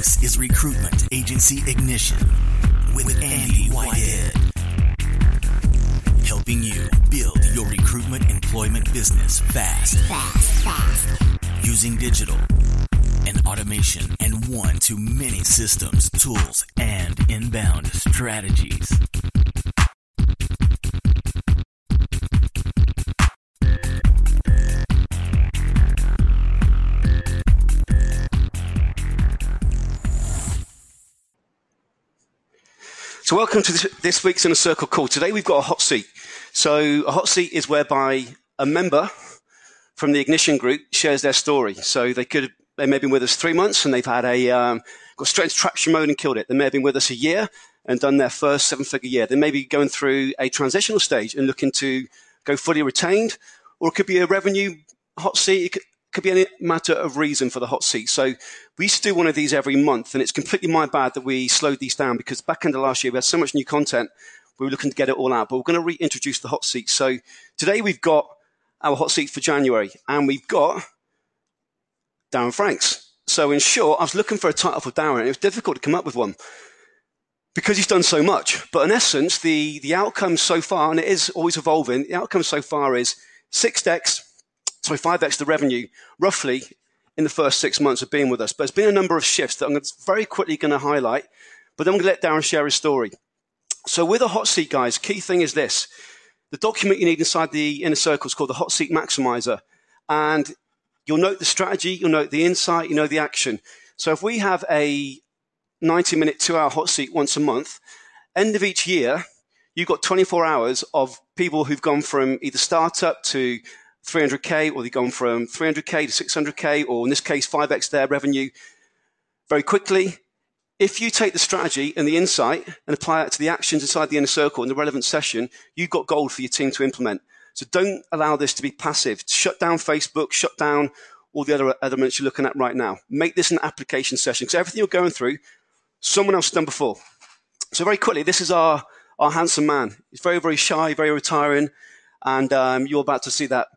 This is Recruitment Agency Ignition with Andy Whitehead. Helping you build your recruitment employment business fast, fast, fast. Using digital and automation and one to many systems, tools, and inbound strategies. So, welcome to this, week's Inner Circle call. Today we've got a hot seat. So, a hot seat is whereby a member from the Ignition Group shares their story. So, they could they may have been with us three months and they've had a um, got straight into traction mode and killed it. They may have been with us a year and done their first seven figure year. They may be going through a transitional stage and looking to go fully retained, or it could be a revenue hot seat. Could, could be a matter of reason for the hot seat. So we used to do one of these every month, and it's completely my bad that we slowed these down because back in the last year we had so much new content. We were looking to get it all out, but we're going to reintroduce the hot seat. So today we've got our hot seat for January, and we've got Darren Franks. So in short, I was looking for a title for Darren, and it was difficult to come up with one because he's done so much. But in essence, the the outcome so far, and it is always evolving. The outcome so far is six decks sorry, 5x the revenue roughly in the first six months of being with us. But there's been a number of shifts that I'm very quickly going to highlight, but then I'm going to let Darren share his story. So with a hot seat, guys, key thing is this. The document you need inside the inner circle is called the hot seat maximizer. And you'll note the strategy, you'll note the insight, you know the action. So if we have a 90 minute, two hour hot seat once a month, end of each year, you've got 24 hours of people who've gone from either startup to 300k, or they've gone from 300k to 600k, or in this case, 5x their revenue very quickly. If you take the strategy and the insight and apply it to the actions inside the inner circle in the relevant session, you've got gold for your team to implement. So don't allow this to be passive. Shut down Facebook, shut down all the other elements you're looking at right now. Make this an application session because everything you're going through, someone else has done before. So very quickly, this is our, our handsome man. He's very, very shy, very retiring, and um, you're about to see that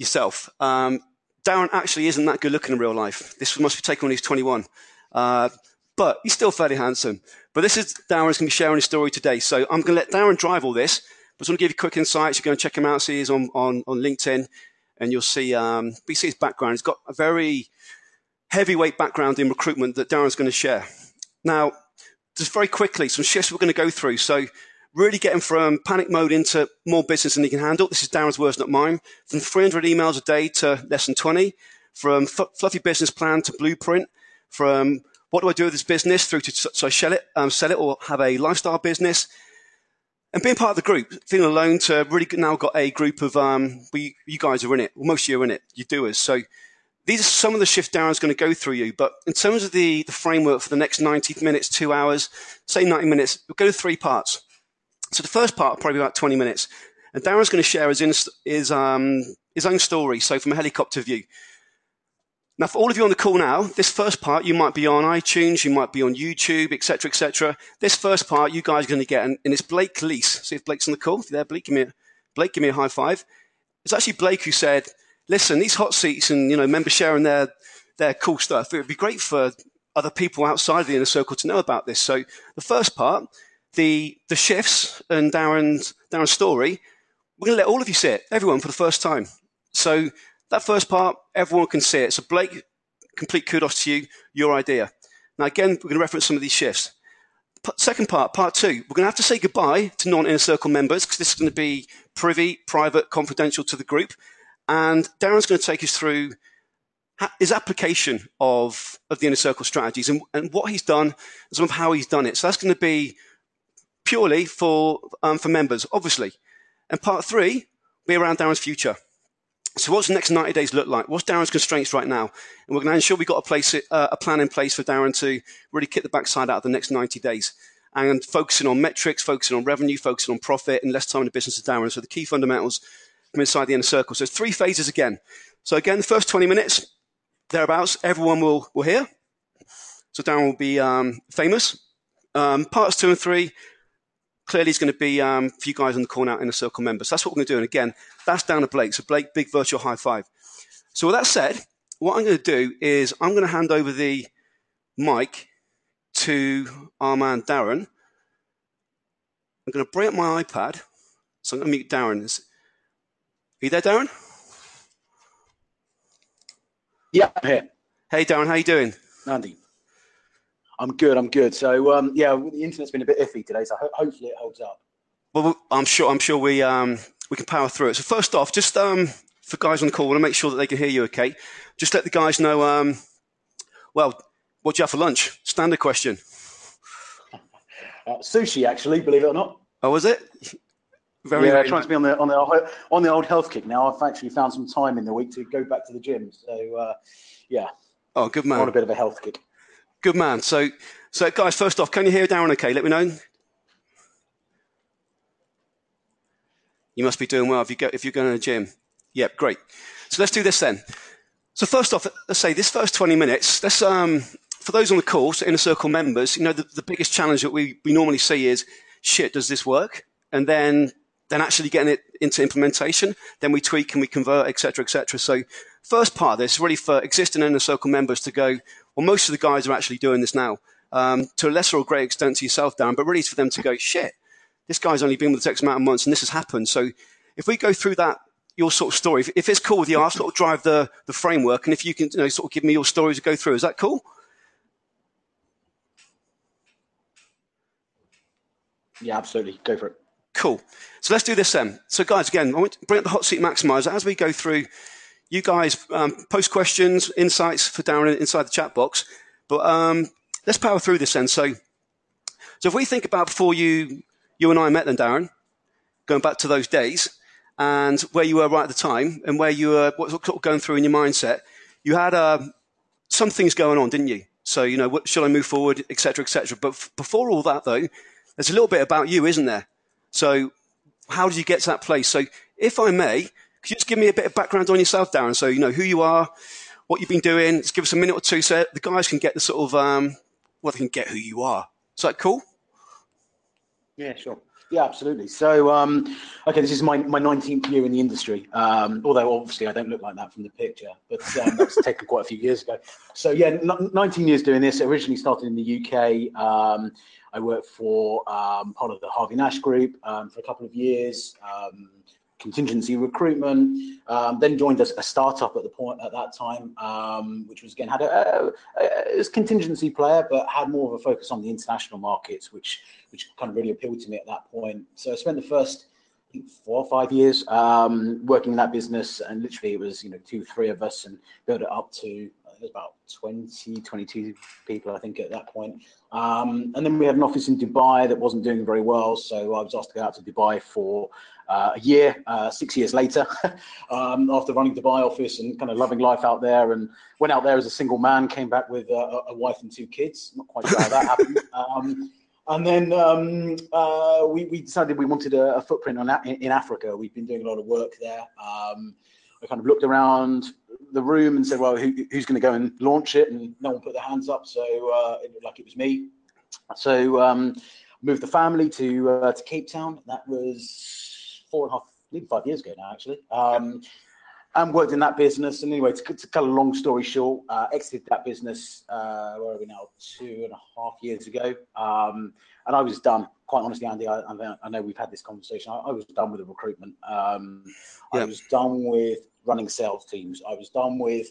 yourself. Um, Darren actually isn't that good looking in real life. This must be taken when he's 21. Uh, but he's still fairly handsome. But this is Darren's going to be sharing his story today. So I'm going to let Darren drive all this. But I just want to give you quick insights. You go and check him out. See he's on, on, on LinkedIn and you'll see, um, you see his background. He's got a very heavyweight background in recruitment that Darren's going to share. Now, just very quickly, some shifts we're going to go through. So really getting from panic mode into more business than he can handle. This is Darren's words, not mine. From 300 emails a day to less than 20, from f- fluffy business plan to blueprint, from what do I do with this business through to so I sell it, um, sell it or have a lifestyle business. And being part of the group, feeling alone to really now got a group of, um, we, you guys are in it. Well, most of you are in it. You doers. So these are some of the shifts Darren's going to go through you. But in terms of the, the framework for the next 90 minutes, two hours, say 90 minutes, we'll go to three parts. So the first part, probably about 20 minutes, and Darren's going to share his, his, um, his own story, so from a helicopter view. Now, for all of you on the call now, this first part, you might be on iTunes, you might be on YouTube, etc., etc. This first part, you guys are going to get, and, and it's Blake Lease. See if Blake's on the call. If you're there, Blake, give me a, Blake, give me a high five. It's actually Blake who said, listen, these hot seats and, you know, members sharing their, their cool stuff, it would be great for other people outside of the inner circle to know about this. So the first part the the shifts and Darren's Darren's story, we're going to let all of you see it, everyone, for the first time. So that first part, everyone can see it. So Blake, complete kudos to you, your idea. Now again, we're going to reference some of these shifts. Second part, part two, we're going to have to say goodbye to non-inner circle members because this is going to be privy, private, confidential to the group. And Darren's going to take us through his application of, of the inner circle strategies and, and what he's done and some of how he's done it. So that's going to be purely for um, for members, obviously. And part three be around Darren's future. So, what's the next 90 days look like? What's Darren's constraints right now? And we're going to ensure we've got a, place, uh, a plan in place for Darren to really kick the backside out of the next 90 days and focusing on metrics, focusing on revenue, focusing on profit, and less time in the business of Darren. So, the key fundamentals from inside the inner circle. So, three phases again. So, again, the first 20 minutes, thereabouts, everyone will, will hear. So, Darren will be um, famous. Um, parts two and three, clearly is going to be um, for you guys on the corner out in the circle members. So that's what we're going to do. And again, that's down to Blake. So Blake, big virtual high five. So with that said, what I'm going to do is I'm going to hand over the mic to our man Darren. I'm going to bring up my iPad. So I'm going to mute Darren. Are you there, Darren? Yeah, I'm here. Hey, Darren, how you doing? Andy. I'm good. I'm good. So um, yeah, the internet's been a bit iffy today, so ho- hopefully it holds up. Well, I'm sure. I'm sure we um, we can power through it. So first off, just um, for guys on the call, I want to make sure that they can hear you. Okay, just let the guys know. Um, well, what do you have for lunch? Standard question. Uh, sushi, actually, believe it or not. Oh, was it? Very, yeah, very trying to be on the on the on the old health kick now. I've actually found some time in the week to go back to the gym. So uh, yeah. Oh, good man. On a bit of a health kick. Good man. So, so guys, first off, can you hear Darren? Okay, let me know. You must be doing well if you go if you're going to the gym. Yep, great. So let's do this then. So first off, let's say this first 20 minutes. Let's um, for those on the call, so inner circle members, you know, the, the biggest challenge that we, we normally see is, shit, does this work? And then then actually getting it into implementation, then we tweak and we convert, etc., etc. So first part of this is really for existing inner circle members to go, well, most of the guys are actually doing this now. Um, to a lesser or greater extent to yourself, Darren, but really it's for them to go, shit, this guy's only been with the X amount of months and this has happened. So if we go through that, your sort of story, if, if it's cool with you, I'll sort of drive the, the framework. And if you can, you know, sort of give me your story to go through, is that cool? Yeah, absolutely. Go for it. Cool. So let's do this then. So, guys, again, I want to bring up the hot seat maximizer as we go through you guys um, post questions, insights for Darren inside the chat box. But um, let's power through this then. So, so if we think about before you you and I met, then Darren, going back to those days and where you were right at the time and where you were what of going through in your mindset, you had uh, some things going on, didn't you? So you know, what, should I move forward, etc., etc. But f- before all that, though, there's a little bit about you, isn't there? So, how did you get to that place? So, if I may, could you just give me a bit of background on yourself, Darren? So, you know, who you are, what you've been doing. Just give us a minute or two so the guys can get the sort of, um, well, they can get who you are. Is that cool? Yeah, sure. Yeah, absolutely. So, um, okay, this is my, my 19th year in the industry. Um, although obviously I don't look like that from the picture, but um, that's taken quite a few years ago. So, yeah, n- 19 years doing this. Originally started in the UK. Um, I worked for um, part of the Harvey Nash Group um, for a couple of years contingency recruitment. Um, then joined a, a, startup at the point at that time, um, which was again had a, a, a, contingency player, but had more of a focus on the international markets, which which kind of really appealed to me at that point. So I spent the first four or five years um, working in that business, and literally it was you know two three of us, and built it up to there's about 20, 22 people, I think, at that point. Um, and then we had an office in Dubai that wasn't doing very well. So I was asked to go out to Dubai for uh, a year, uh, six years later, um, after running Dubai office and kind of loving life out there. And went out there as a single man, came back with a, a wife and two kids. Not quite sure how that happened. Um, and then um, uh, we, we, decided we wanted a, a footprint on, in, in, Africa. We've been doing a lot of work there. Um, I kind of looked around the room and said, "Well, who, who's going to go and launch it?" And no one put their hands up, so uh, it looked like it was me. So um, moved the family to uh, to Cape Town. That was four and a half, maybe five years ago now, actually. Um, and worked in that business. And anyway, to, to cut a long story short, uh, exited that business. Uh, where are we now? Two and a half years ago. Um, and I was done. Quite honestly, Andy, I, I, know we've had this conversation. I, I was done with the recruitment. Um, yeah. I was done with running sales teams. I was done with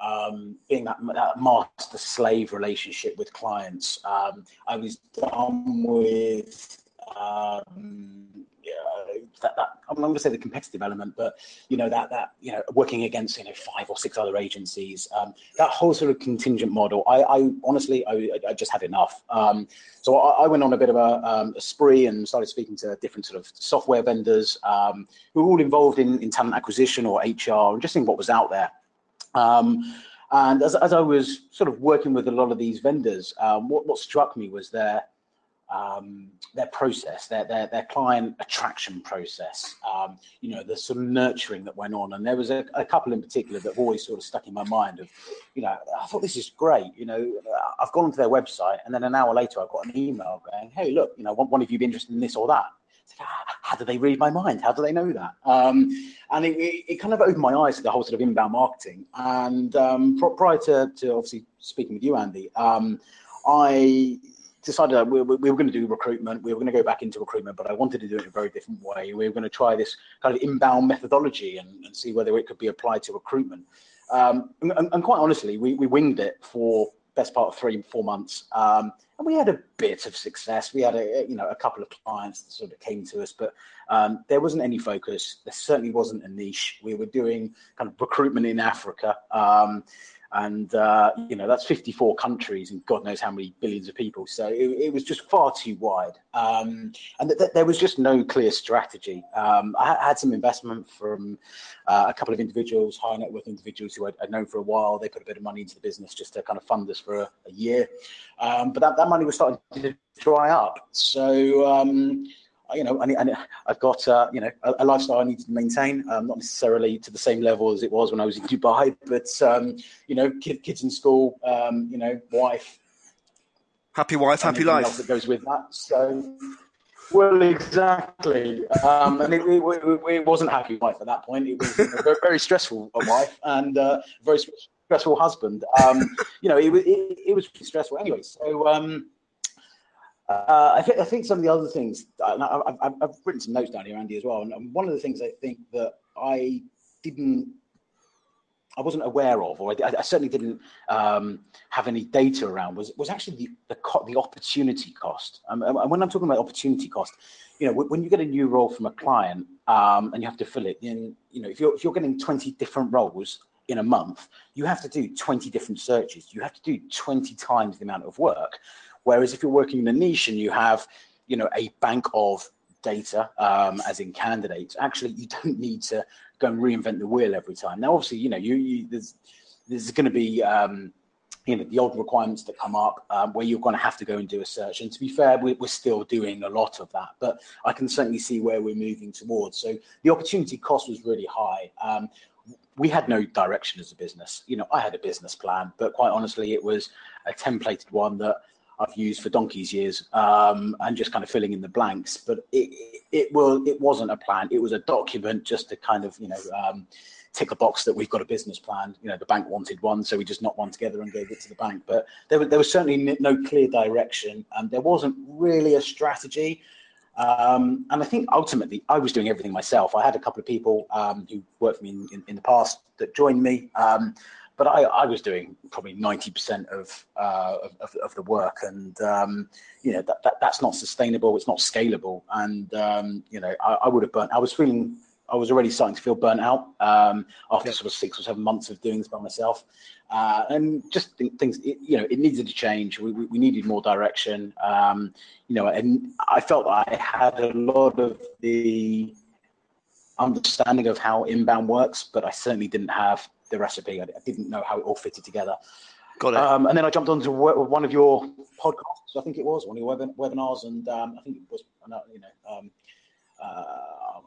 um, being that, that master slave relationship with clients. Um, I was done with um, that, that I'm not going to say the competitive element, but you know that that you know working against you know five or six other agencies, um, that whole sort of contingent model. I, I honestly I, I, just had enough. Um, so I, I, went on a bit of a, um, a, spree and started speaking to different sort of software vendors um, who were all involved in, in talent acquisition or HR and just seeing what was out there. Um, and as, as I was sort of working with a lot of these vendors, um, what, what struck me was their um, their process, their, their their client attraction process. Um, you know, the sort of nurturing that went on, and there was a, a, couple in particular that have always sort of stuck in my mind. Of, you know, I thought this is great. You know, I've gone onto their website, and then an hour later, I've got an email going, "Hey, look, you know, one, one of you be interested in this or that." how do they read my mind? How do they know that? Um, and it, it, it, kind of opened my eyes to the whole sort of inbound marketing. And um, prior to, to obviously speaking with you, Andy, um, I decided that we, we, were going to do recruitment. We were going to go back into recruitment, but I wanted to do it in a very different way. We were going to try this kind of inbound methodology and, and see whether it could be applied to recruitment. Um, and, and, quite honestly, we, we winged it for best part of three, four months. Um, and we had a bit of success. We had a, you know, a couple of clients that sort of came to us, but um, there wasn't any focus. There certainly wasn't a niche. We were doing kind of recruitment in Africa. Um, and uh, you know that's 54 countries and God knows how many billions of people. So it, it was just far too wide, um, and th- th- there was just no clear strategy. Um, I had some investment from uh, a couple of individuals, high net worth individuals who I'd, I'd, known for a while. They put a bit of money into the business just to kind of fund us for a, a year, um, but that, that money was starting to dry up. So um, you know, and, and I've got uh, you know a, a, lifestyle I need to maintain, um, not necessarily to the same level as it was when I was in Dubai, but um, you know, kid, kids in school, um, you know, wife, happy wife, happy life that goes with that. So, well, exactly, um, and it, it, it, wasn't happy wife at that point. It was a very, very stressful wife and uh, very stressful husband. Um, you know, it, it, it was stressful anyway. So. Um, uh, I, th- I, think some of the other things, I've, I've, I've, written some notes down here, Andy, as well. And one of the things I think that I didn't, I wasn't aware of, or I, I certainly didn't um, have any data around, was was actually the the, co- the opportunity cost. Um, and when I'm talking about opportunity cost, you know, when you get a new role from a client um, and you have to fill it you know, if you're if you're getting 20 different roles in a month, you have to do 20 different searches. You have to do 20 times the amount of work. Whereas if you're working in a niche and you have, you know, a bank of data, um, as in candidates, actually you don't need to go and reinvent the wheel every time. Now, obviously, you know, you, you there's there's going to be um, you know the old requirements that come up um, where you're going to have to go and do a search. And to be fair, we're, we're still doing a lot of that, but I can certainly see where we're moving towards. So the opportunity cost was really high. Um, we had no direction as a business. You know, I had a business plan, but quite honestly, it was a templated one that I've used for donkey's years um, and just kind of filling in the blanks. But it, it, will it wasn't a plan. It was a document just to kind of you know um, tick a box that we've got a business plan. You know, the bank wanted one, so we just knocked one together and gave it to the bank. But there was there was certainly no clear direction, and there wasn't really a strategy. Um, and I think ultimately I was doing everything myself. I had a couple of people um, who worked for me in, in, in, the past that joined me. Um, but I, I was doing probably 90% of, uh, of, of, the work. And, um, you know, that, that, that's not sustainable. It's not scalable. And, um, you know, I, I, would have burnt, I was feeling, I was already starting to feel burnt out um, after yeah. sort of six or seven months of doing this by myself. Uh, and just things, it, you know, it needed to change. We, we, we needed more direction. Um, you know, and I felt I had a lot of the understanding of how inbound works, but I certainly didn't have the recipe. I, I didn't know how it all fitted together. Got it. Um, and then I jumped onto one of your podcasts. I think it was one of your web- webinars, and um, I think it was, you know, um, uh,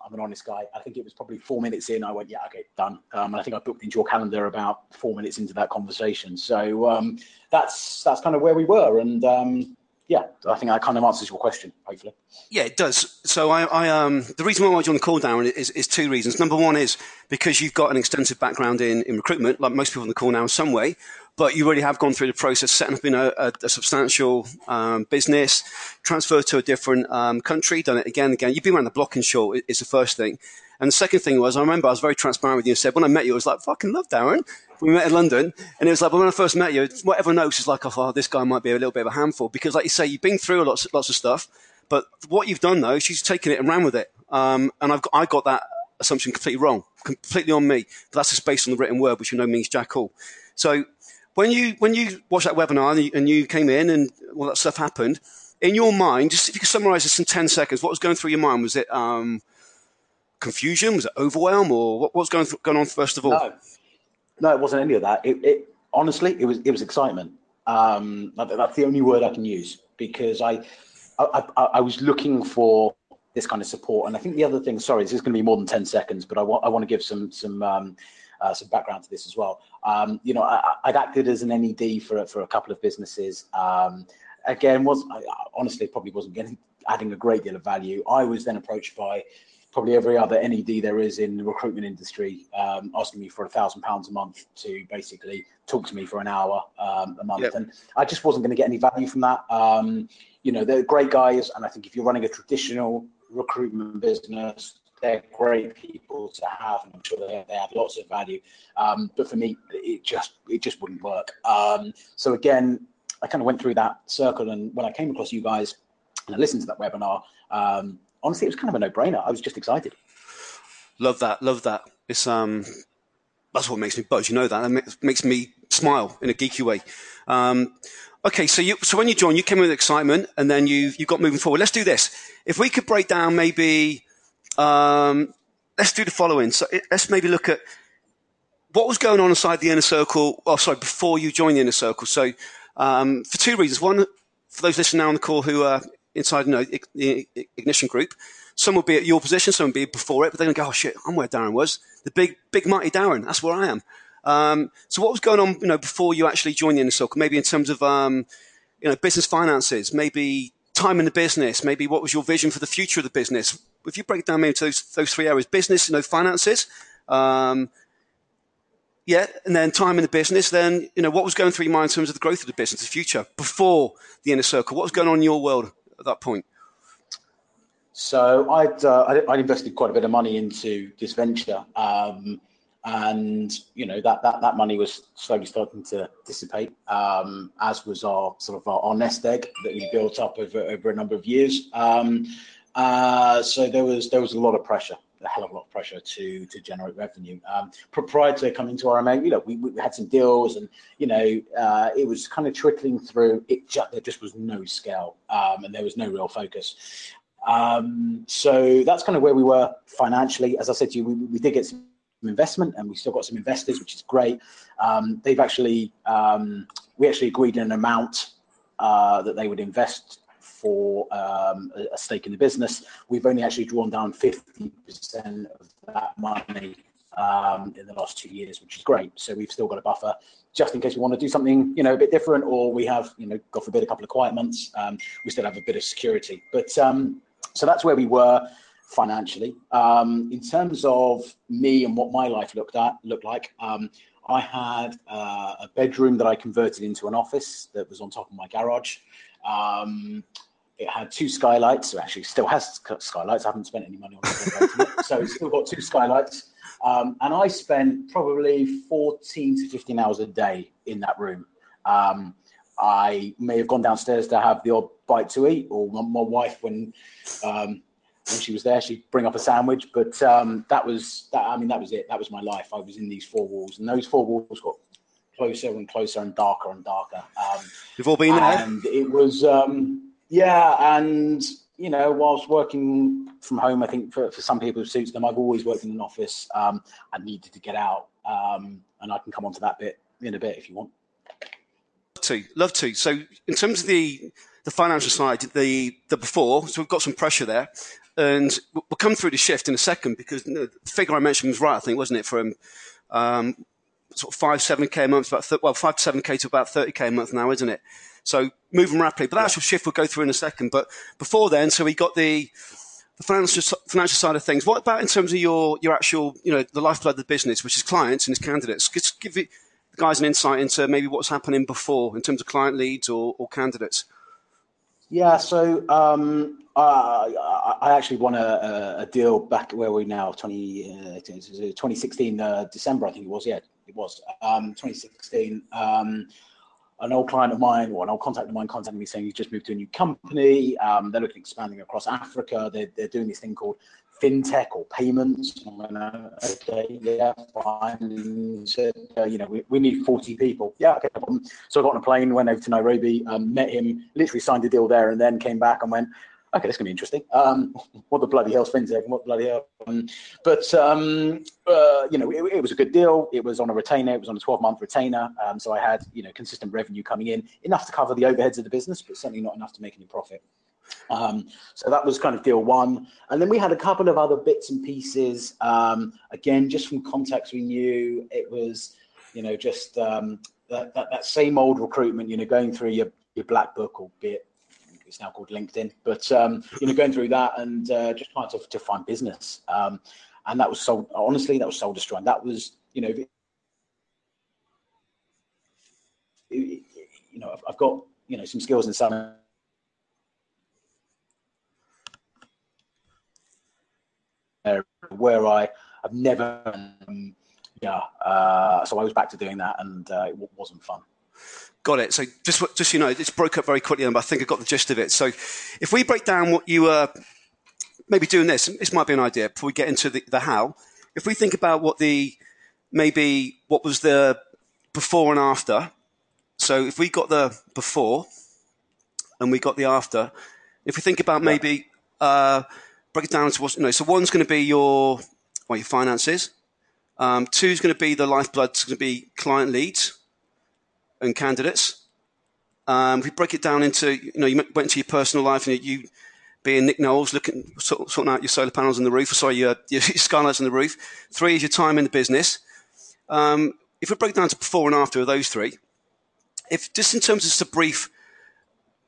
I'm an honest guy. I think it was probably four minutes in. I went, yeah, okay, done. Um, and I think I booked into your calendar about four minutes into that conversation. So um, that's that's kind of where we were, and um, yeah, I think that kind of answers your question, hopefully. Yeah, it does. So I, I um, the reason why I the call, Darren, is, is two reasons. Number one is because you've got an extensive background in, in recruitment, like most people on the call now in some way, but you really have gone through the process, setting up in a, a, a substantial um, business, transferred to a different um, country, done it again and again. You've been around the block in short, is the first thing. And the second thing was, I remember I was very transparent with you and said, when I met you, I was like, fucking love Darren. We met in London, and it was like, when I first met you, what everyone knows is like, oh, this guy might be a little bit of a handful. Because, like you say, you've been through lots, lots of stuff, but what you've done, though, is you've taken it and ran with it. Um, and I've got, I got that assumption completely wrong, completely on me. But that's just based on the written word, which you know means jack all. So when you when you watched that webinar and you, and you came in and all that stuff happened, in your mind, just if you could summarize this in 10 seconds, what was going through your mind? Was it um, confusion? Was it overwhelm? Or what, was going, going on first of all? No. no, it wasn't any of that. It, it honestly, it was it was excitement. Um, that's the only word I can use because I, I, I, I was looking for this kind of support. And I think the other thing, sorry, this is going to be more than 10 seconds, but I want, I want to give some, some, um, uh, some background to this as well. Um, you know, I, would acted as an NED for, for a couple of businesses. Um, again, was I, honestly probably wasn't getting adding a great deal of value. I was then approached by probably every other NED there is in the recruitment industry, um, asking me for a thousand pounds a month to basically talk to me for an hour um, a month, yep. and I just wasn't going to get any value from that. Um, you know, they're great guys, and I think if you're running a traditional recruitment business, they're great people to have, and I'm sure they, they have lots of value. Um, but for me, it just it just wouldn't work. Um, so again, I kind of went through that circle, and when I came across you guys and I listened to that webinar, um, honestly, it was kind of a no-brainer. I was just excited. Love that. Love that. It's um, that's what makes me buzz. You know that. That makes me smile in a geeky way. Um, okay, so you so when you joined, you came with excitement, and then you you got moving forward. Let's do this. If we could break down maybe, um, let's do the following. So let's maybe look at what was going on inside the inner circle. Oh, sorry, before you joined the inner circle. So um, for two reasons. One, for those listening now on the call who are inside you know, the ignition group. Some will be at your position, some will be before it, but they're going to go, oh shit, I'm where Darren was. The big, big mighty Darren, that's where I am. Um, so what was going on, you know, before you actually joined the inner circle? Maybe in terms of, um, you know, business finances, maybe time in the business, maybe what was your vision for the future of the business? If you break down maybe those, those three areas, business, you know, finances, um, yeah, and then time in the business, then, you know, what was going through your mind in terms of the growth of the business, the future, before the inner circle? What was going on in your world at that point? So I'd, uh, I'd invested quite a bit of money into this venture, um, and you know that, that that money was slowly starting to dissipate, um, as was our sort of our, our, nest egg that we built up over, over a number of years. Um, uh, so there was there was a lot of pressure a hell of a lot of pressure to to generate revenue. Um, prior to coming to RMA, you know, we, we had some deals, and you know, uh, it was kind of trickling through. It just, there just was no scale, um, and there was no real focus. Um, so that's kind of where we were financially. As I said to you, we, we did get some investment, and we still got some investors, which is great. Um, they've actually um, we actually agreed an amount uh, that they would invest for um, a, stake in the business. We've only actually drawn down 50% of that money um, in the last two years, which is great. So we've still got a buffer just in case we want to do something, you know, a bit different, or we have, you know, God forbid, a couple of quiet months. Um, we still have a bit of security. But um, so that's where we were financially. Um, in terms of me and what my life looked at looked like, um, I had uh, a bedroom that I converted into an office that was on top of my garage. Um, it had two skylights. So actually, still has skylights. I haven't spent any money on it, so it's still got two skylights. Um, and I spent probably 14 to 15 hours a day in that room. Um, I may have gone downstairs to have the odd bite to eat, or my, my wife, when um, when she was there, she'd bring up a sandwich. But um, that was that. I mean, that was it. That was my life. I was in these four walls, and those four walls got closer and closer and darker and darker. Um, You've all been there, and it was um, yeah, and you know, whilst working from home, I think for, for some people it suits them. I've always worked in an office. Um, I needed to get out, um, and I can come on to that bit in a bit if you want. Love to, love to. So, in terms of the the financial side, the the before, so we've got some pressure there, and we'll come through the shift in a second because the figure I mentioned was right. I think wasn't it from um, sort of five seven k a month, about th- well five to seven k to about thirty k a month now, isn't it? So moving rapidly, but that actual shift we'll go through in a second. But before then, so we got the the financial financial side of things. What about in terms of your your actual you know the lifeblood of the business, which is clients and its candidates? Just give the guys an insight into maybe what's happening before in terms of client leads or, or candidates. Yeah, so um, uh, I actually won a, a, deal back where we now 20, uh, 2016 uh, December I think it was yeah it was um, 2016 um, an old client of mine or an old contact of mine contacted me saying he's just moved to a new company. Um, they're looking at expanding across Africa. They're, they're doing this thing called fintech or payments. okay, yeah, fine. So, uh, you know, we, we need 40 people. Yeah, okay, no. So I got on a plane, went over to Nairobi, um, met him, literally signed a deal there, and then came back and went, okay, this to be interesting. Um, what the bloody hell's fintech? What the bloody hell? Um, but um, uh, you know, it, it, was a good deal. It was on a retainer. It was on a 12-month retainer. Um, so I had you know consistent revenue coming in, enough to cover the overheads of the business, but certainly not enough to make any profit. Um, so that was kind of deal one. And then we had a couple of other bits and pieces. Um, again, just from contacts we knew, it was, you know, just that, that, that, same old recruitment, you know, going through your, your black book or bit, it's now called LinkedIn. But um, you know, going through that and uh, just trying to, to find business, um, and that was soul. Honestly, that was soul destroying. That was you know, it, you know, I've, I've, got you know some skills in selling. Where I have never, um, yeah, uh, so I was back to doing that, and uh, it wasn't fun. Got it. So just just you know, it's broke up very quickly, but I think I got the gist of it. So if we break down what you were maybe doing this, this might be an idea before we get into the, the how. If we think about what the maybe what was the before and after. So if we got the before and we got the after, if we think about maybe uh, break it down to what you know. So one's going to be your well, your finances. Um, two is going to be the lifeblood. It's going to be client leads and candidates. Um, if we break it down into, you know, you went into your personal life and you, being Nick Knowles, looking, sort, sorting out your solar panels on the roof, or sorry, your, your skylights on the roof. Three is your time in the business. Um, if we break down to before and after of those three, if just in terms of just a brief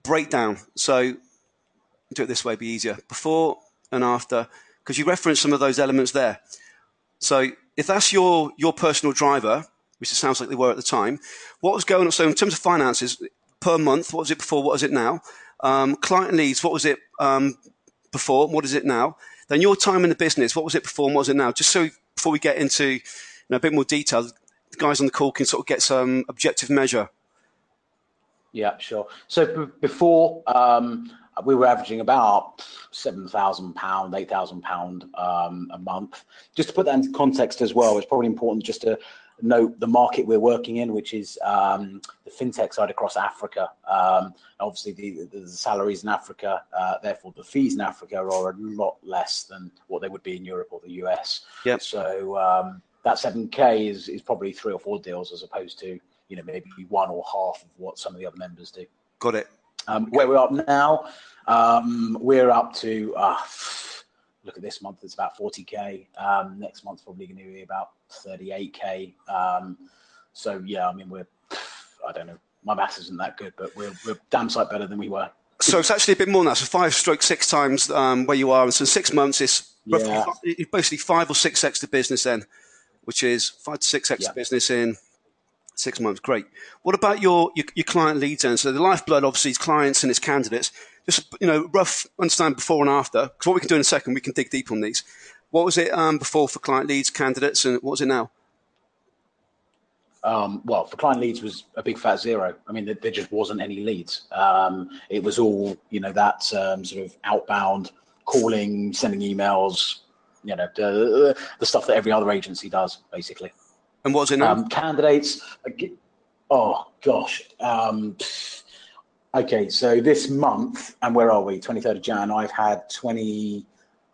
breakdown, so do it this way, be easier. Before and after, because you referenced some of those elements there. So if that's your your personal driver, which it sounds like they were at the time. What was going on? So, in terms of finances per month, what was it before? What is it now? Um, client leads, what was it um, before? What is it now? Then your time in the business, what was it before? What is it now? Just so before we get into you know, a bit more detail, the guys on the call can sort of get some objective measure. Yeah, sure. So b- before um, we were averaging about seven thousand pound, eight thousand um, a month. Just to put that into context as well, it's probably important just to note the market we're working in, which is um, the fintech side across Africa. Um, obviously, the, the, salaries in Africa, uh, therefore the fees in Africa, are a lot less than what they would be in Europe or the US. Yep. So um, that 7K is, is probably three or four deals as opposed to you know maybe one or half of what some of the other members do. Got it. Um, where we're up now, um, we're up to. Uh, look at this month, it's about 40k. Um, next month's probably going to be about 38k. Um, so yeah, I mean, we're, I don't know, my maths isn't that good, but we're, we're damn sight better than we were. So it's actually a bit more now. So five stroke six times um, where you are. And so six months is roughly yeah. basically five or six extra business then, which is five to six extra yeah. business in six months. Great. What about your, your, your client leads then? So the lifeblood obviously is clients and its candidates just you know rough understand before and after. Because what we can do in a second, we can dig deep on these. What was it um, before for client leads, candidates, and what was it now? Um, well, for client leads was a big fat zero. I mean, there, there just wasn't any leads. Um, it was all you know that um, sort of outbound calling, sending emails, you know, the, the, stuff that every other agency does, basically. And what was it now? Um, candidates. Oh gosh. Um, Okay, so this month, and where are we? 23rd of Jan, I've had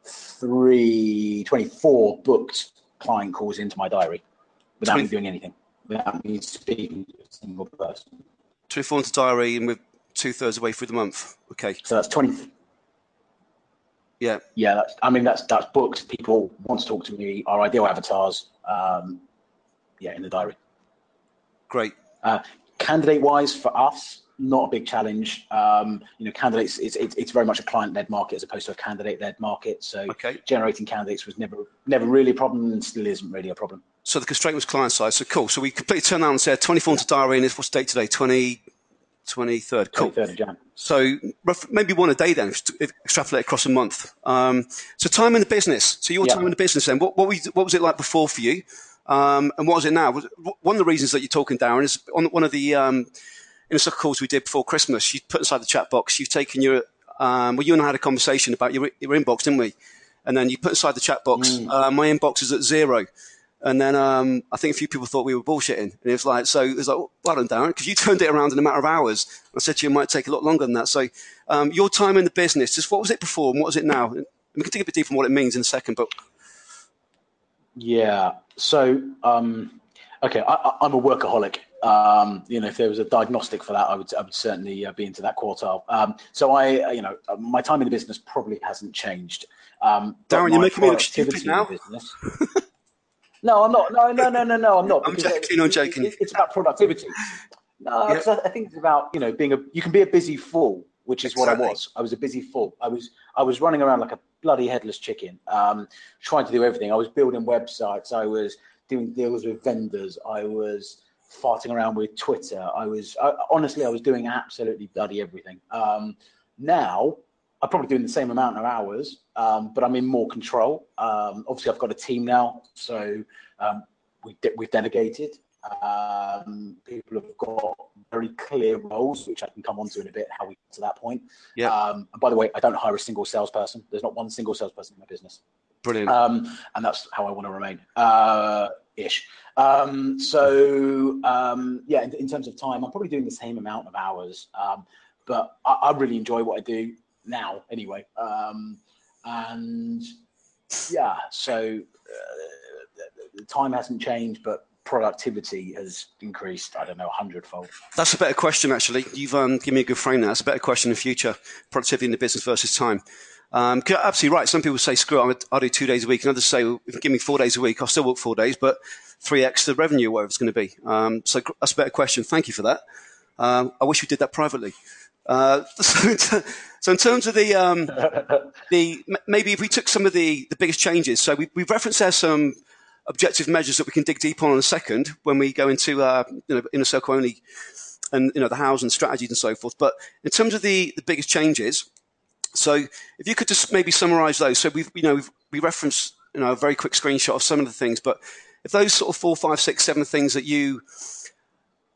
23, 24 booked client calls into my diary without 20, me doing anything, without me speaking to a single person. 24 into diary, and we're two thirds away through the month. Okay. So that's 20. Yeah. Yeah, that's, I mean, that's that's booked. People want to talk to me, our ideal avatars, um, yeah, in the diary. Great. Uh, candidate wise for us, not a big challenge. Um, you know, candidates, it's, it's, it's very much a client-led market as opposed to a candidate-led market. So okay. generating candidates was never never really a problem and still isn't really a problem. So the constraint was client side. So cool. So we completely turned around and said 24 into diary and what's the date today? 20, 23rd. Cool. 23rd of Jan. So maybe one a day then, if, extrapolate across a month. Um, so time in the business. So your yeah. time in the business then, what, what, was, what was it like before for you? Um, and what is it now? One of the reasons that you're talking, Darren, is on one of the um, in the soccer calls we did before Christmas, you put inside the chat box, you've taken your, um, well, you and I had a conversation about your, your inbox, didn't we? And then you put inside the chat box, mm. uh, my inbox is at zero. And then um, I think a few people thought we were bullshitting. And it was like, so it was like, well done, Darren, because you turned it around in a matter of hours. I said to you, it might take a lot longer than that. So um, your time in the business, just what was it before and what is it now? And we can dig a bit deeper on what it means in a second, but. Yeah. So, um, okay, I, am a workaholic. Um, you know, if there was a diagnostic for that, I would, I would certainly uh, be into that quartile. Um, so I, uh, you know, uh, my time in the business probably hasn't changed. Um, Darren, you're making me look stupid now. no, I'm not. No, no, no, no, no, I'm not. I'm joking. I'm joking. It, it's about productivity. No, yeah. I think it's about you know being a. You can be a busy fool which is exactly. what I was. I was a busy fool. I was I was running around like a bloody headless chicken, um, trying to do everything. I was building websites. I was doing deals with vendors. I was farting around with Twitter. I was I, honestly, I was doing absolutely bloody everything. Um, now I'm probably doing the same amount of hours, um, but I'm in more control. Um, obviously, I've got a team now, so um, we de- we've delegated. Um, people have got very clear roles, which I can come on to in a bit. How we get to that point. Yeah. Um, and by the way, I don't hire a single salesperson. There's not one single salesperson in my business. Brilliant. Um, and that's how I want to remain. Uh, ish. Um, so um, yeah, in, in, terms of time, I'm probably doing the same amount of hours, um, but I, I, really enjoy what I do now, anyway. Um, and yeah, so uh, the time hasn't changed, but productivity has increased, I don't know, a hundredfold? That's a better question, actually. You've um, given me a good frame there. That's a better question in the future productivity in the business versus time. Um, absolutely right. Some people say, screw it, I'll do two days a week. And others say, well, if you give me four days a week, I'll still work four days, but 3x the revenue, whatever it's going to be. Um, so that's a better question. Thank you for that. Um, I wish we did that privately. Uh, so, so, in terms of the, um, the maybe if we took some of the, the biggest changes, so we, we've referenced there some objective measures that we can dig deep on in a second when we go into uh, you know, inner circle only and you know the hows and strategies and so forth. But in terms of the, the biggest changes, so if you could just maybe summarize those. So we've, you know, we've, we referenced, you know, a very quick screenshot of some of the things, but if those sort of four, five, six, seven things that you,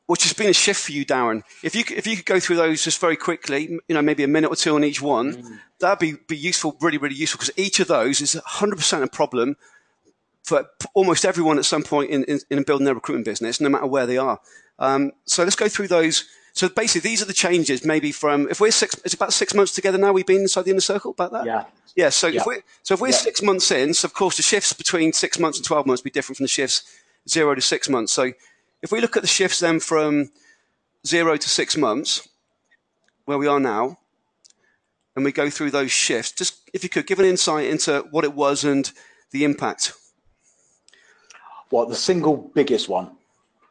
which has been a shift for you, Darren, if you, if you could go through those just very quickly, you know, maybe a minute or two on each one, mm. that'd be, be useful, really, really useful, because each of those is 100% a problem for almost everyone at some point in, in, in building their recruitment business, no matter where they are. Um, so let's go through those so basically, these are the changes. Maybe from if we're six, it's about six months together now. We've been inside the inner circle about that. Yeah. Yeah. So yeah. if we so if we're yeah. six months in, so of course the shifts between six months and twelve months be different from the shifts zero to six months. So if we look at the shifts then from zero to six months, where we are now, and we go through those shifts, just if you could give an insight into what it was and the impact. Well, the single biggest one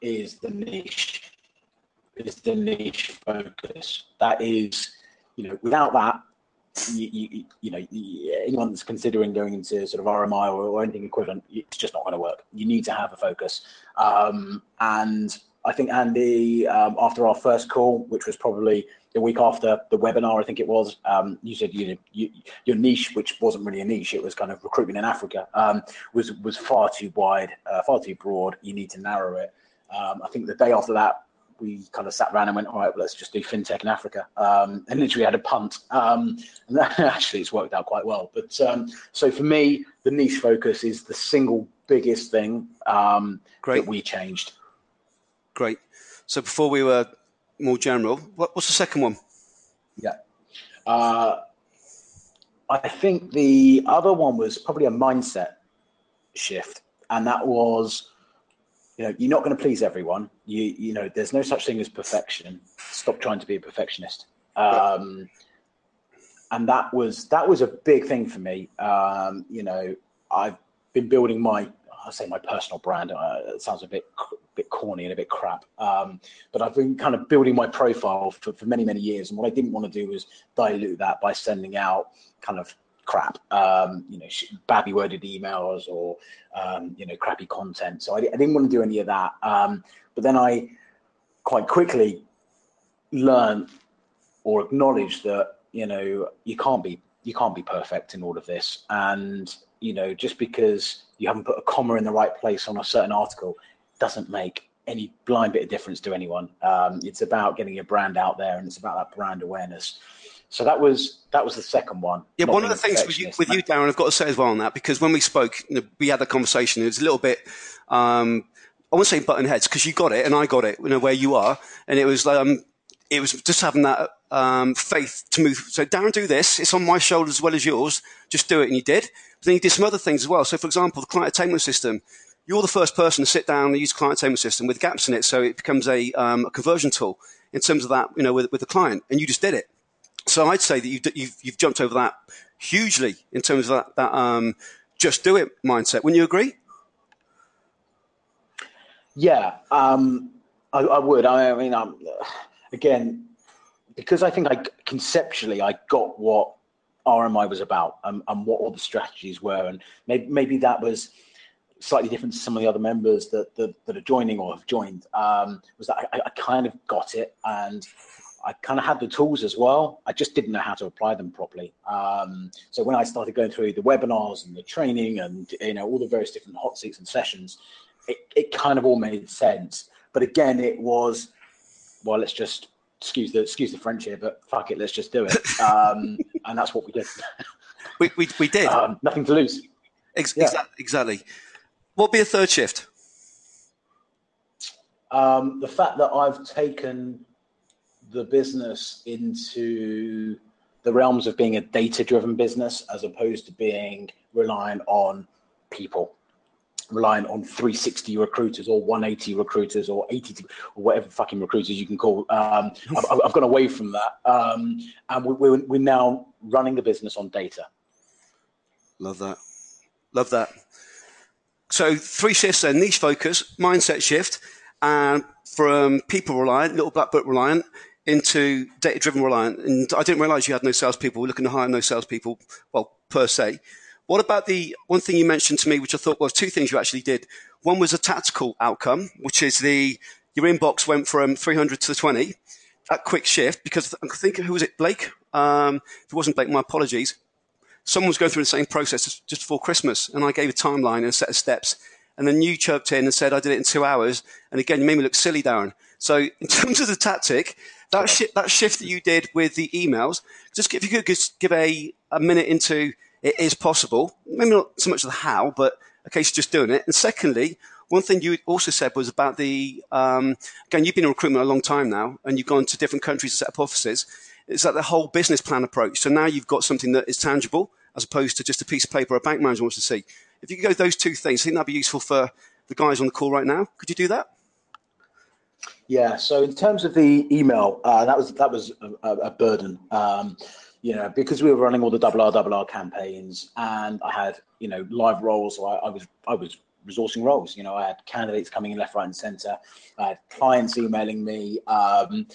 is the niche is the niche focus. That is, you know, without that, you, you, you know, anyone that's considering going into sort of RMI or, or anything equivalent, it's just not going to work. You need to have a focus. Um, and I think Andy, um, after our first call, which was probably the week after the webinar, I think it was, um, you said you you, your niche, which wasn't really a niche, it was kind of recruitment in Africa, um, was was far too wide, uh, far too broad. You need to narrow it. Um, I think the day after that, we kind of sat around and went, all right, well, let's just do fintech in Africa. Um, and literally had a punt. Um, and that, actually, it's worked out quite well. But um, so for me, the niche focus is the single biggest thing um, that we changed. Great. So before we were more general, what, what's the second one? Yeah. Uh, I think the other one was probably a mindset shift. And that was you know, you're not going to please everyone. You, you know, there's no such thing as perfection. Stop trying to be a perfectionist. Um, and that was that was a big thing for me. Um, you know, I've been building my, I say my personal brand. Uh, it sounds a bit bit corny and a bit crap, um, but I've been kind of building my profile for, for many many years. And what I didn't want to do was dilute that by sending out kind of crap, um, you know, badly worded emails or, um, you know, crappy content. So I, I, didn't want to do any of that. Um, but then I quite quickly learned or acknowledged that, you know, you can't be, you can't be perfect in all of this. And, you know, just because you haven't put a comma in the right place on a certain article doesn't make any blind bit of difference to anyone. Um, it's about getting your brand out there and it's about that brand awareness. So that was that was the second one. Yeah, one of the things with you, with you, Darren, I've got to say as well on that because when we spoke, you know, we had that conversation. It was a little bit. Um, I won't say button heads because you got it and I got it, you know, where you are, and it was um, it was just having that um, faith to move. So, Darren, do this. It's on my shoulders as well as yours. Just do it, and you did. But then you did some other things as well. So, for example, the client attainment system. You're the first person to sit down and use client attainment system with gaps in it, so it becomes a, um, a conversion tool in terms of that, you know, with, with the client, and you just did it. So I'd say that you've, you've, you've jumped over that hugely in terms of that, that um, just do it mindset. Wouldn't you agree? Yeah, um, I, I, would. I, mean, um, again, because I think I conceptually, I got what RMI was about and, and what all the strategies were, and maybe maybe that was slightly different to some of the other members that that, that are joining or have joined. Um, was that I, I kind of got it and. I kind of had the tools as well. I just didn't know how to apply them properly. Um, so when I started going through the webinars and the training and you know all the various different hot seats and sessions, it, it kind of all made sense. But again, it was well, let's just excuse the excuse the French here, but fuck it, let's just do it. Um, and that's what we did. we, we, we did. Um, nothing to lose. Ex- yeah. exactly, exactly. What be a third shift? Um, the fact that I've taken the business into the realms of being a data driven business as opposed to being reliant on people relying on 360 recruiters or 180 recruiters or 80 or whatever fucking recruiters you can call. Um, I've, I've, gone away from that, um, and we, we're, we're now running the business on data. Love that. Love that. So three shifts there: niche focus, mindset shift, and from people reliant, little black book reliant, into data driven reliant. And I didn't realize you had no salespeople. We're looking to hire no salespeople, well, per se. What about the one thing you mentioned to me, which I thought was two things you actually did? One was a tactical outcome, which is the your inbox went from 300 to 20. That quick shift, because I think who was it, Blake? Um, if it wasn't Blake, my apologies. Someone was going through the same process just before Christmas, and I gave a timeline and a set of steps. And then you chirped in and said, I did it in two hours. And again, you made me look silly, Darren. So in terms of the tactic, that, shi- that shift that you did with the emails, just if you could just give a, a minute into it is possible. Maybe not so much the how, but a case of just doing it. And secondly, one thing you also said was about the um, again, you've been in recruitment a long time now, and you've gone to different countries to set up offices. It's like the whole business plan approach. So now you've got something that is tangible as opposed to just a piece of paper a bank manager wants to see. If you could go those two things, I think that'd be useful for the guys on the call right now. Could you do that? Yeah. So in terms of the email, uh, that was that was a, a burden. Um, you know, because we were running all the double R double R campaigns, and I had you know live roles, so I, I was I was resourcing roles. You know, I had candidates coming in left, right, and centre. I had clients emailing me. Um,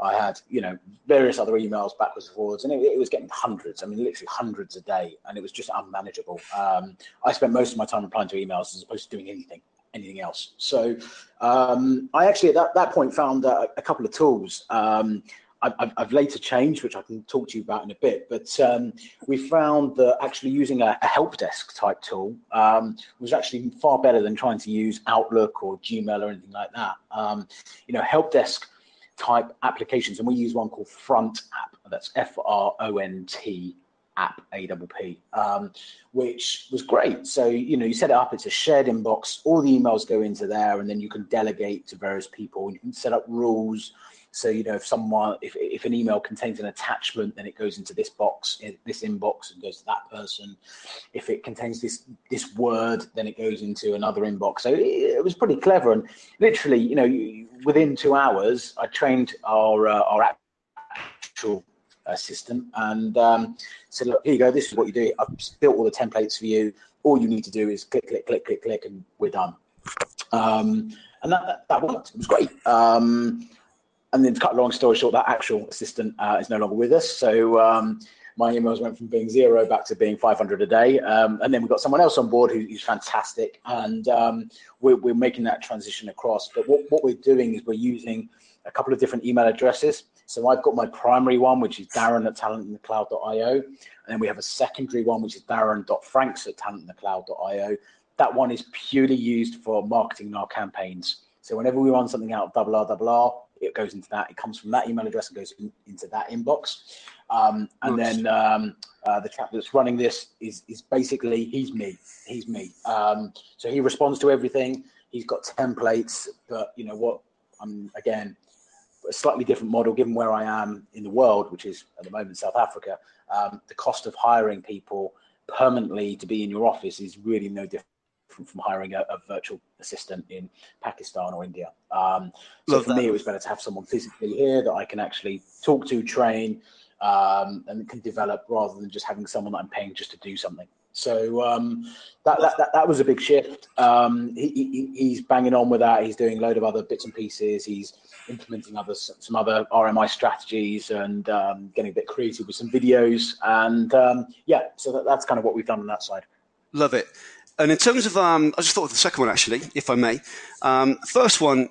I had, you know, various other emails backwards and forwards, and it, it, was getting hundreds. I mean, literally hundreds a day, and it was just unmanageable. Um, I spent most of my time replying to emails as opposed to doing anything, anything else. So um, I actually at that, that point found uh, a couple of tools. Um, I've, I've, later changed, which I can talk to you about in a bit. But um, we found that actually using a, a help desk type tool um, was actually far better than trying to use Outlook or Gmail or anything like that. Um, you know, help desk type applications, and we use one called Front App. That's F R O N T app A W P, um, which was great. So you know, you set it up. It's a shared inbox. All the emails go into there, and then you can delegate to various people. And you can set up rules so you know, if someone, if if an email contains an attachment, then it goes into this box, this inbox, and goes to that person. If it contains this this word, then it goes into another inbox. So it, it was pretty clever, and literally, you know, within two hours, I trained our uh, our actual assistant and um, said, look, here you go. This is what you do. I've built all the templates for you. All you need to do is click, click, click, click, click, and we're done. Um, and that, that, that worked. It was great. Um, and then to cut a long story short, that actual assistant uh, is no longer with us. So um, my emails went from being zero back to being 500 a day. Um, and then we've got someone else on board who, who's fantastic. And um, we're, we're, making that transition across. But what, what we're doing is we're using a couple of different email addresses. So I've got my primary one, which is darren at talentinthecloud.io. And then we have a secondary one, which is darren.franks at talentinthecloud.io. That one is purely used for marketing our campaigns. So whenever we run something out double R, double R, it goes into that. It comes from that email address and goes in, into that inbox. Um, and nice. then um, uh, the chap that's running this is is basically he's me. He's me. Um, so he responds to everything. He's got templates, but you know what? I'm again a slightly different model given where I am in the world, which is at the moment South Africa. Um, the cost of hiring people permanently to be in your office is really no different from, hiring a, a, virtual assistant in Pakistan or India. Um, so Love for that. me, it was better to have someone physically here that I can actually talk to, train, um, and can develop rather than just having someone that I'm paying just to do something. So um, that, that, that, that was a big shift. Um, he, he, he's banging on with that. He's doing a load of other bits and pieces. He's implementing other some other RMI strategies and um, getting a bit creative with some videos. And um, yeah, so that, that's kind of what we've done on that side. Love it. And in terms of, um, I just thought of the second one actually, if I may. Um, first one,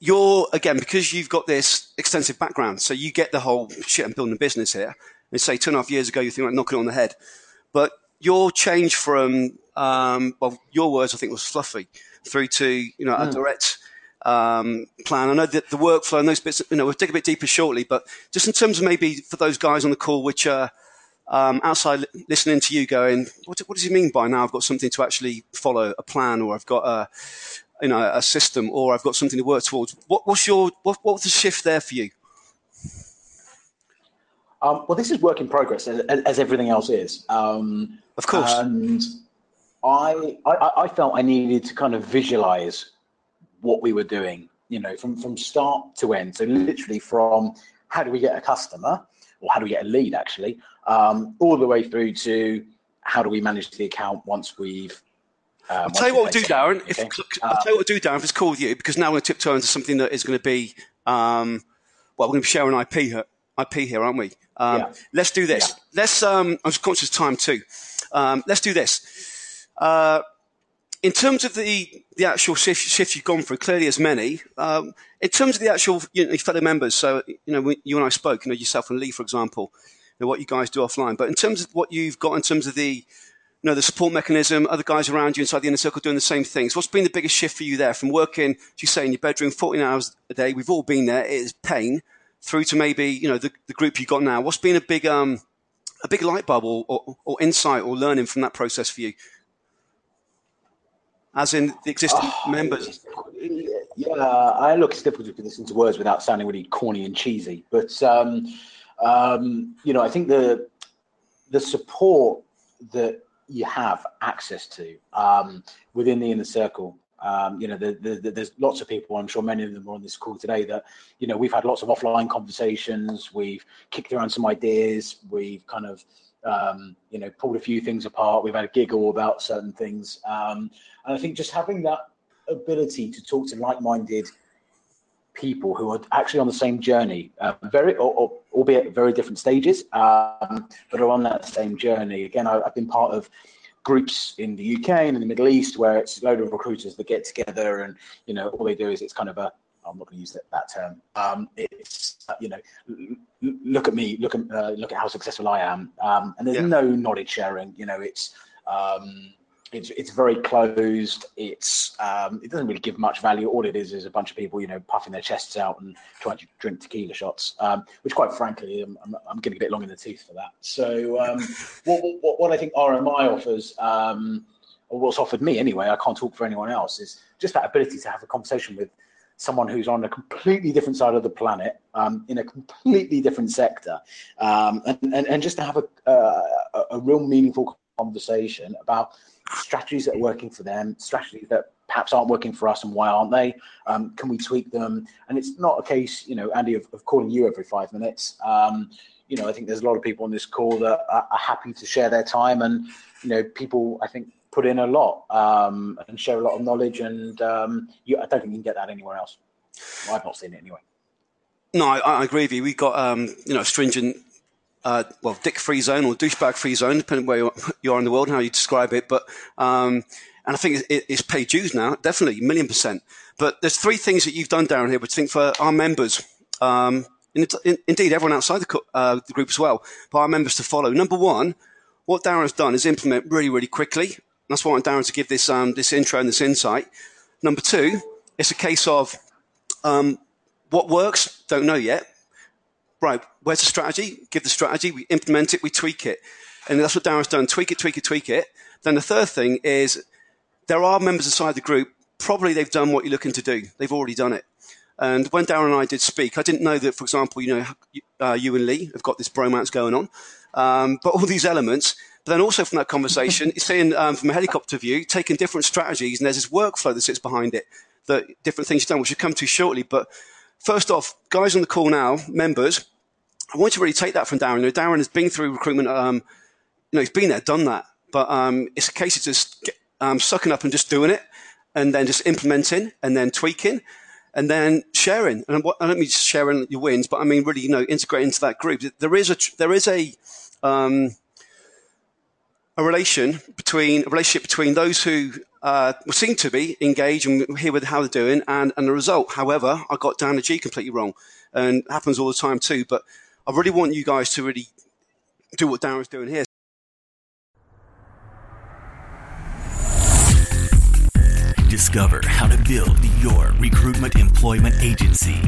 you're again because you've got this extensive background, so you get the whole shit and building a business here. And say two and a half years ago, you think like knocking it on the head, but your change from um, well, your words I think was fluffy through to you know a mm. direct um, plan. I know that the workflow and those bits, you know, we'll dig a bit deeper shortly, but just in terms of maybe for those guys on the call which are um, outside listening to you going, what, what, does he mean by now I've got something to actually follow, a plan, or I've got a, you know, a system, or I've got something to work towards. What, what's your, what, what was the shift there for you? Um, well, this is work in progress, as, as everything else is. Um, of course. And I, I, I felt I needed to kind of visualize what we were doing, you know, from, from start to end. So literally from how do we get a customer or how do we get a lead actually, um, all the way through to how do we manage the account once we've um, I'll tell you what we'll do, Darren. If, uh, I'll tell you what we'll do, Darren, if it's cool with you, because now we're going to tiptoe into something that is going to be, um, well, we're going to be sharing IP IP here, aren't we? Um, yeah. Let's do this. Yeah. Let's. Um, I'm conscious of time too. Um, let's do this. Uh, in terms of the, the actual shift, shift you've gone through, clearly as many. Um, in terms of the actual you know, fellow members, so you know you and I spoke, you know yourself and Lee, for example, you know, what you guys do offline. But in terms of what you've got in terms of the you know the support mechanism, other guys around you inside the inner circle doing the same things. What's been the biggest shift for you there from working, as you say, in your bedroom, 14 hours a day? We've all been there. It is pain. Through to maybe you know the, the group you got now. What's been a big um, a big light bulb or, or, or insight or learning from that process for you? as in the existing oh, members? Yeah, I look, it's difficult to put this into words without sounding really corny and cheesy. But um, um, you know, I think the the support that you have access to um, within the inner circle. Um, you know, the, the, the, there's lots of people. I'm sure many of them are on this call today. That you know, we've had lots of offline conversations. We've kicked around some ideas. We've kind of um, you know, pulled a few things apart. We've had a giggle about certain things. Um, and I think just having that ability to talk to like-minded people who are actually on the same journey, uh, very, or, or, albeit very different stages, um, but are on that same journey. Again, I, have been part of groups in the UK and in the Middle East where it's a load of recruiters that get together and, you know, all they do is it's kind of a I'm not going to use that, that term. Um, it's uh, you know, look at me, look at uh, look at how successful I am, um, and there's yeah. no knowledge sharing. You know, it's um, it's it's very closed. It's um, it doesn't really give much value. All it is is a bunch of people, you know, puffing their chests out and trying to drink tequila shots. Um, which, quite frankly, I'm, I'm, I'm, getting a bit long in the tooth for that. So, um, what, what, what I think RMI offers, um, or what's offered me anyway, I can't talk for anyone else, is just that ability to have a conversation with someone who's on a completely different side of the planet, um, in a completely different sector, um, and, and, and, just to have a, uh, a real meaningful conversation about strategies that are working for them, strategies that perhaps aren't working for us, and why aren't they? Um, can we tweak them? And it's not a case, you know, Andy, of, of calling you every five minutes. Um, you know, I think there's a lot of people on this call that are, are happy to share their time, and you know, people I think put in a lot um, and share a lot of knowledge. And um, you, I don't think you can get that anywhere else. Well, I've not seen it anyway. No, I, I agree with you. We've got um, you know stringent, uh, well, dick free zone or douchebag free zone, depending where you are in the world, and how you describe it. But um, and I think it, it's paid dues now, definitely, million percent. But there's three things that you've done down here, which I think for our members, um, in, indeed everyone outside the, uh, the, group as well, but our members to follow. Number one, what Darren has done is implement really, really quickly that's why I want Darren to give this um, this intro and this insight. Number two, it's a case of um, what works, don't know yet. Right, where's the strategy? Give the strategy, we implement it, we tweak it. And that's what Darren's done tweak it, tweak it, tweak it. Then the third thing is there are members inside the group, probably they've done what you're looking to do. They've already done it. And when Darren and I did speak, I didn't know that, for example, you know, uh, you and Lee have got this bromance going on. Um, but all these elements, but then also from that conversation, seeing um, from a helicopter view, taking different strategies, and there's this workflow that sits behind it, that different things you've done, which we'll come to shortly. But first off, guys on the call now, members, I want to really take that from Darren. You know, Darren has been through recruitment. Um, you know, he's been there, done that. But um, it's a case of just um, sucking up and just doing it, and then just implementing, and then tweaking, and then sharing. And I don't mean just sharing your wins, but I mean really, you know, integrating into that group. There is a there is a um, a relation between a relationship between those who uh, seem to be engaged and hear with how they're doing and, and the result. However, I got down the G completely wrong, and happens all the time too. But I really want you guys to really do what Darren's doing here. Discover how to build your recruitment employment agency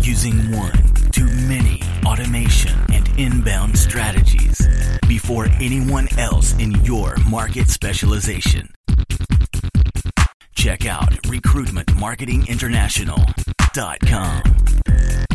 using one to many automation and inbound strategies before anyone else in your market specialization. Check out recruitmentmarketinginternational.com.